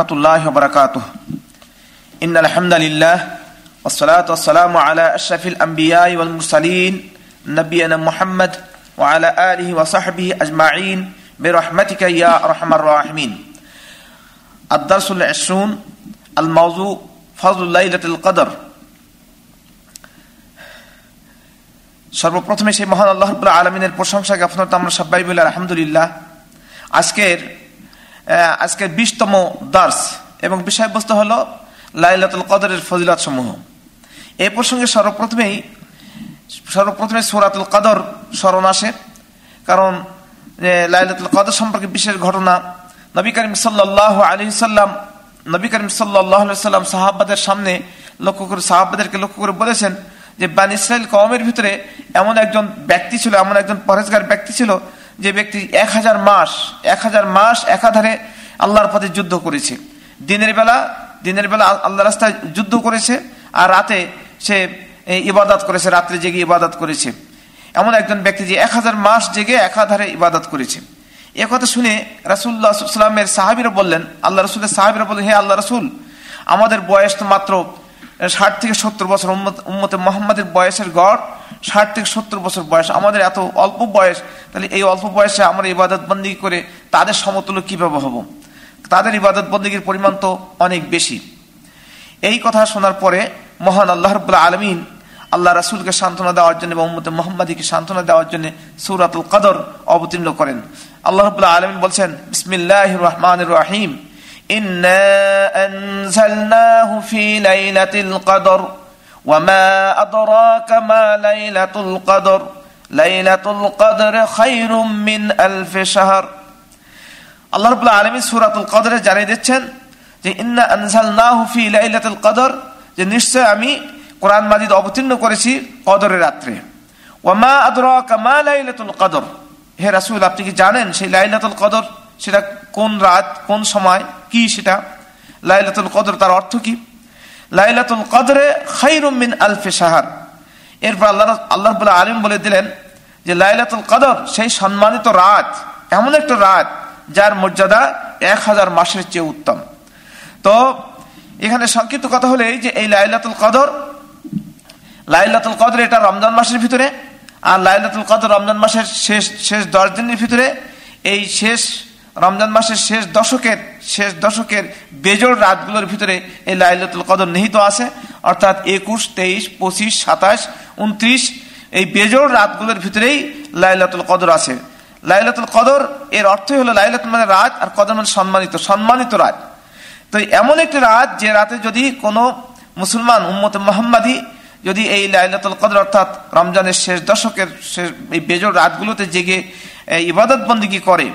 ورحمة الله وبركاته إن الحمد لله والصلاة والسلام على أشرف الأنبياء والمرسلين نبينا محمد وعلى آله وصحبه أجمعين برحمتك يا أرحم الراحمين الدرس العشرون الموضوع فضل ليلة القدر সর্বপ্রথমে সেই মহান আল্লাহ রবুল্লাহ আলমিনের প্রশংসা জ্ঞাপন আমরা সবাই বলি আলহামদুলিল্লাহ আজকের আজকের বিশতম দার্স এবং বিষয়বস্তু হল লাইলাতুল কদরের ফজিলত সমূহ এ প্রসঙ্গে সর্বপ্রথমেই, সর্বপ্রথমে সোরাতুল কদর স্মরণ আসে, কারণ লাইলাতুল কদর সম্পর্কে বিশেষ ঘটনা নবী করিম সাল্লাহ আলী সাল্লাম, নবী করিম সাল্লাহ সাল্লাম সাহাবাদের সামনে লক্ষ্য করে, সাহাবাদেরকে লক্ষ্য করে বলেছেন যে, বান ইসরায়েল কমের ভিতরে এমন একজন ব্যক্তি ছিল, এমন একজন পরেজগার ব্যক্তি ছিল যে ব্যক্তি এক হাজার মাস এক হাজার মাস একাধারে আল্লাহর পথে যুদ্ধ করেছে। দিনের বেলা দিনের বেলা আল্লাহ রাস্তায় যুদ্ধ করেছে আর রাতে সে ইবাদত করেছে, রাত্রে জেগে ইবাদত করেছে। এমন একজন ব্যক্তি যে এক হাজার মাস জেগে একাধারে ইবাদত করেছে। এ কথা শুনে রাসুল্লাহ সাল্লামের সাহাবিরা বললেন, আল্লাহ রসুলের সাহাবিরা বললেন, হে আল্লাহ রসুল, আমাদের বয়স তো মাত্র ষাট থেকে সত্তর বছর উম্মতে মোহাম্মদের বয়সের গড় ষাট থেকে সত্তর বছর বয়স। আমাদের এত অল্প বয়স, তাহলে এই অল্প বয়সে আমরা ইবাদত বন্দি করে তাদের সমতুল্য কীভাবে হব? তাদের ইবাদত বন্দীর পরিমাণ তো অনেক বেশি। এই কথা শোনার পরে মহান আল্লাহ রবুল্লা আলমিন আল্লাহ রাসুলকে সান্ত্বনা দেওয়ার জন্য এবং মোহাম্মদীকে সান্ত্বনা দেওয়ার জন্য সৌরাতুল কাদর অবতীর্ণ করেন। আল্লাহ রবুল্লা আলমিন বলছেন বিসমিল্লাহ রহমান রাহিম। ইন্না আনজালনাহু লাইলাতিল কাদর। وما أدراك ما ليلة القدر ليلة القدر خير من ألف شهر আল্লাহ রবুল্লাহ আলমী সুরাতুল কদরে জানিয়ে দিচ্ছেন যে ইন্না আনসাল নাহুফি লাইলাতুল কদর যে নিশ্চয় আমি কোরআন মাজিদ অবতীর্ণ করেছি কদরের রাত্রে ওয়ামা আদরাকা মা লাইলাতুল কদর হে রাসূল আপনি কি জানেন সেই লাইলাতুল কদর সেটা কোন রাত কোন সময় কি সেটা লাইলাতুল কদর তার অর্থ কি লাইলাতুল কদরে খাইরুমিন আলফে সাহার এরপর আল্লাহ আল্লাহ বলে আলিম বলে দিলেন যে, লাইলাতুল কদর সেই সম্মানিত রাত, এমন একটা রাত যার মর্যাদা এক হাজার মাসের চেয়ে উত্তম। তো এখানে সংক্ষিপ্ত কথা হলে যে, এই লাইলাতুল কদর লাইলাতুল কদর এটা রমজান মাসের ভিতরে, আর লাইলাতুল কদর রমজান মাসের শেষ শেষ দশ দিনের ভিতরে এই শেষ রমজান মাসের শেষ দশকের শেষ দশকের বেজোর রাতগুলোর ভিতরে এই লাইলাতুল কদর নিহিত আছে। অর্থাৎ একুশ, তেইশ, পঁচিশ, সাতাশ, উনত্রিশ এই বেজোর রাতগুলোর ভিতরেই লাইলাতুল কদর আছে। লাইলাতুল কদর এর অর্থই হলো লাইলাতুল মানে রাত আর কদর মানে সম্মানিত সম্মানিত রাত। তো এমন একটি রাত যে রাতে যদি কোনো মুসলমান উম্মত মোহাম্মদী যদি এই লাইলাতুল কদর অর্থাৎ রমজানের শেষ দশকের শেষ এই বেজোর রাতগুলোতে জেগে ইবাদত করে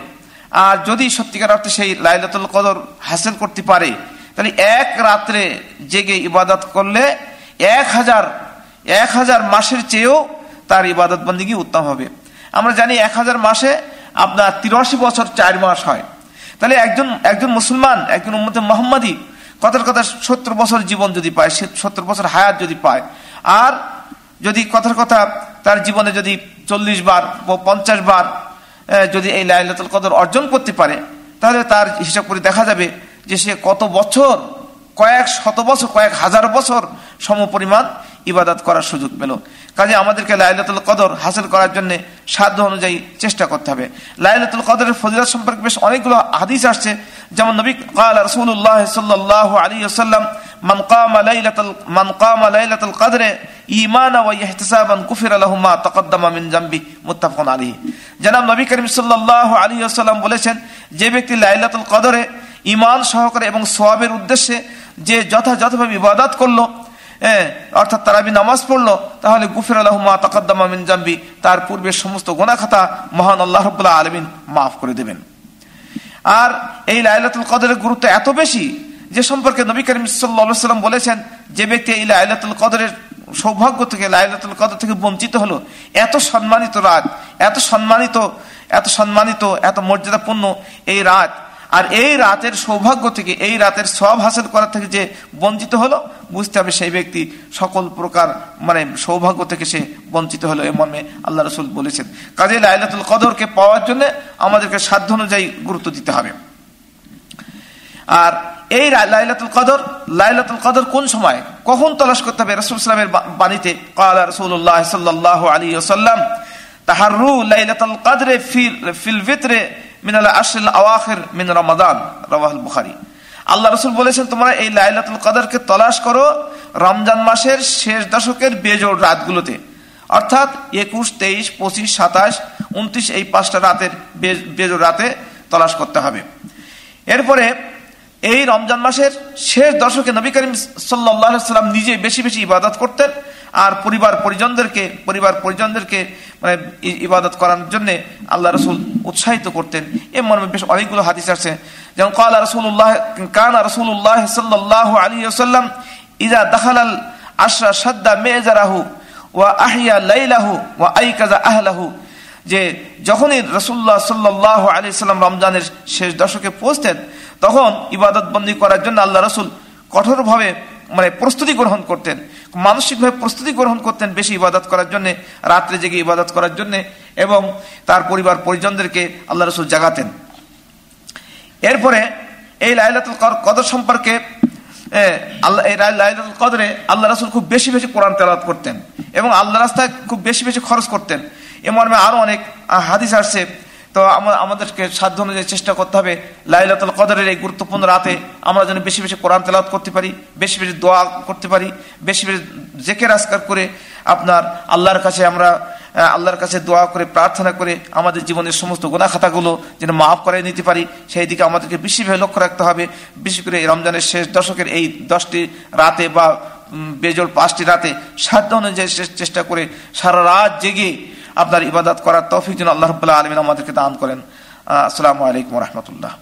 আর যদি সত্যিকার অর্থে সেই লাইলাতুল কদর হাসিল করতে পারে, তাহলে এক রাত্রে জেগে ইবাদত করলে এক হাজার এক হাজার মাসের চেয়েও তার ইবাদত বন্দিগি উত্তম হবে। আমরা জানি এক হাজার মাসে আপনার তিরাশি বছর চার মাস হয়। তাহলে একজন একজন মুসলমান, একজন উম্মতে মোহাম্মদী কথার কথা সত্তর বছর জীবন যদি পায় সত্তর বছর হায়াত যদি পায়, আর যদি কথার কথা তার জীবনে যদি চল্লিশ বার, পঞ্চাশ বার যদি এই লাইলাতুল কদর অর্জন করতে পারে, তাহলে তার হিসাব করে দেখা যাবে যে সে কত বছর, কয়েক শত বছর, কয়েক হাজার বছর সমপরিমাণ ইবাদত করার সুযোগ পেল। কাজে আমাদেরকে লাইলাতুল কদর হাসিল করার জন্য সাধ্য অনুযায়ী চেষ্টা করতে হবে। লাইলাতুল কদরের ফজিলত সম্পর্কে বেশ অনেকগুলো হাদিস আসছে। যেমন নবী কাল রসুল্লাহ সাল্লাহ আলী আসাল্লাম মান কামা লাইলাতুল মান কামা লাইলাতুল কদরে জানাব নবী করিম সাল্লাহ আলী আসাল্লাম বলেছেন, যে ব্যক্তি লাইলাতুল কদরে ইমান সহকারে এবং সোয়াবের উদ্দেশ্যে যে যথাযথভাবে ইবাদত করল অর্থাৎ তারাবি নামাজ পড়ল, তাহলে গুফির আলহমা তকদ্দমা মিন জাম্বি, তার পূর্বে সমস্ত গোনাখাতা মহান আল্লাহ রবুল্লাহ আলমিন মাফ করে দেবেন। আর এই লাইলাতুল কদরের গুরুত্ব এত বেশি, যে সম্পর্কে নবী করিম সাল্লা সাল্লাম বলেছেন, যে ব্যক্তি এই লাইলাতুল কদরের সৌভাগ্য থেকে, লাইলাতুল কদর থেকে বঞ্চিত হলো। এত সম্মানিত রাত, এত সম্মানিত এত সম্মানিত, এত মর্যাদাপূর্ণ এই রাত। আর এই রাতের সৌভাগ্য থেকে, এই রাতের সব হাসিল করা থেকে যে বঞ্চিত হলো, বুঝতে হবে সেই ব্যক্তি সকল প্রকার মানে সৌভাগ্য থেকে সে বঞ্চিত হলো এ মর্মে আল্লাহ রসুল বলেছেন। কাজে লাইলাতুল কদরকে পাওয়ার জন্য আমাদেরকে সাধ্য অনুযায়ী গুরুত্ব দিতে হবে। আর এই লাইলাতুল কদর লাইলাতুল কদর কোন সময়? কখন তলাশ করতে হবে? রসুল ইসলামের বাণীতে কালা রসুল্লাহ সাল্লাহ আলী ওসাল্লাম তাহারু লাইলাতুল কদরে ফিল ভিতরে মিনাল আশরিল আওয়াখির মিন রমাদান রওয়াহুল বুখারী। আল্লাহ রসুল বলেছেন, তোমরা এই লাইলাতুল কদরকে তলাশ করো রমজান মাসের শেষ দশকের বেজোড় রাতগুলোতে। অর্থাৎ একুশ, তেইশ, পঁচিশ, সাতাশ, উনত্রিশ এই পাঁচটা রাতের বে- বেজোড় রাতে তলাশ করতে হবে। এরপরে এই রমজান মাসের শেষ দশকে নবী করিম সাল্লাম নিজে বেশি বেশি ইবাদত করতেন আর পরিবার পরিজনদেরকে পরিবার পরিজনদেরকে মানে ইবাদত করার জন্য আল্লাহ রসুল উৎসাহিত করতেন। এ মর্মে বেশ অনেকগুলো হাদিস আছে। যেমন, কালা রসুল্লাহ কানা রসুল্লাহ সাল্লাহ আলী ইজা দাখালাল আশরা সাদ্দা মেজারাহু, ওয়া আহিয়া লাইলাহু, ওয়া আইকাজা আহলাহু। যে, যখনই রসুল্লাহ সাল্লাহ আলি সাল্লাম রমজানের শেষ দশকে পৌঁছতেন তখন ইবাদত বন্দি করার জন্য আল্লাহ রসুল কঠোরভাবে মানে প্রস্তুতি গ্রহণ করতেন, মানসিকভাবে প্রস্তুতি গ্রহণ করতেন বেশি ইবাদত করার জন্য, রাত্রে জেগে ইবাদত করার জন্য এবং তার পরিবার পরিজনদেরকে আল্লাহ রসুল জাগাতেন। এরপরে এই লাইলাতুল কদর সম্পর্কে আল্লাহ এই লাই- লাইলাতুল কদরে আল্লাহ রাসুল খুব বেশি বেশি কোরআন তেলাওয়াত করতেন এবং আল্লাহ রাস্তায় খুব বেশি বেশি খরচ করতেন। এ মর্মে আরও অনেক হাদিস আসছে তো আমা- আমাদেরকে সাধ্য অনুযায়ী চেষ্টা করতে হবে। লাইলাতুল কদরের এই গুরুত্বপূর্ণ রাতে আমরা যেন বেশি বেশি কোরআন তেলাওয়াত করতে পারি, বেশি বেশি দোয়া করতে পারি, বেশি বেশি জেকের আসকার করে আপনার আল্লাহর কাছে আমরা আল্লাহর কাছে দোয়া করে, প্রার্থনা করে আমাদের জীবনের সমস্ত গোনা খাতাগুলো যেন মাফ করে নিতে পারি। সেই দিকে আমাদেরকে বেশিভাবে লক্ষ্য রাখতে হবে। বিশেষ করে রমজানের শেষ দশকের এই দশটি রাতে বা বেজোড় পাঁচটি রাতে সাধ্য অনুযায়ী চেষ্টা করে সারা রাত জেগে আপনার ইবাদত করার তৌফিক যেন আল্লাহ রবাহ আলমিন আমাদেরকে দান করেন। আসসালামু আলাইকুম রহমতুল্লাহ।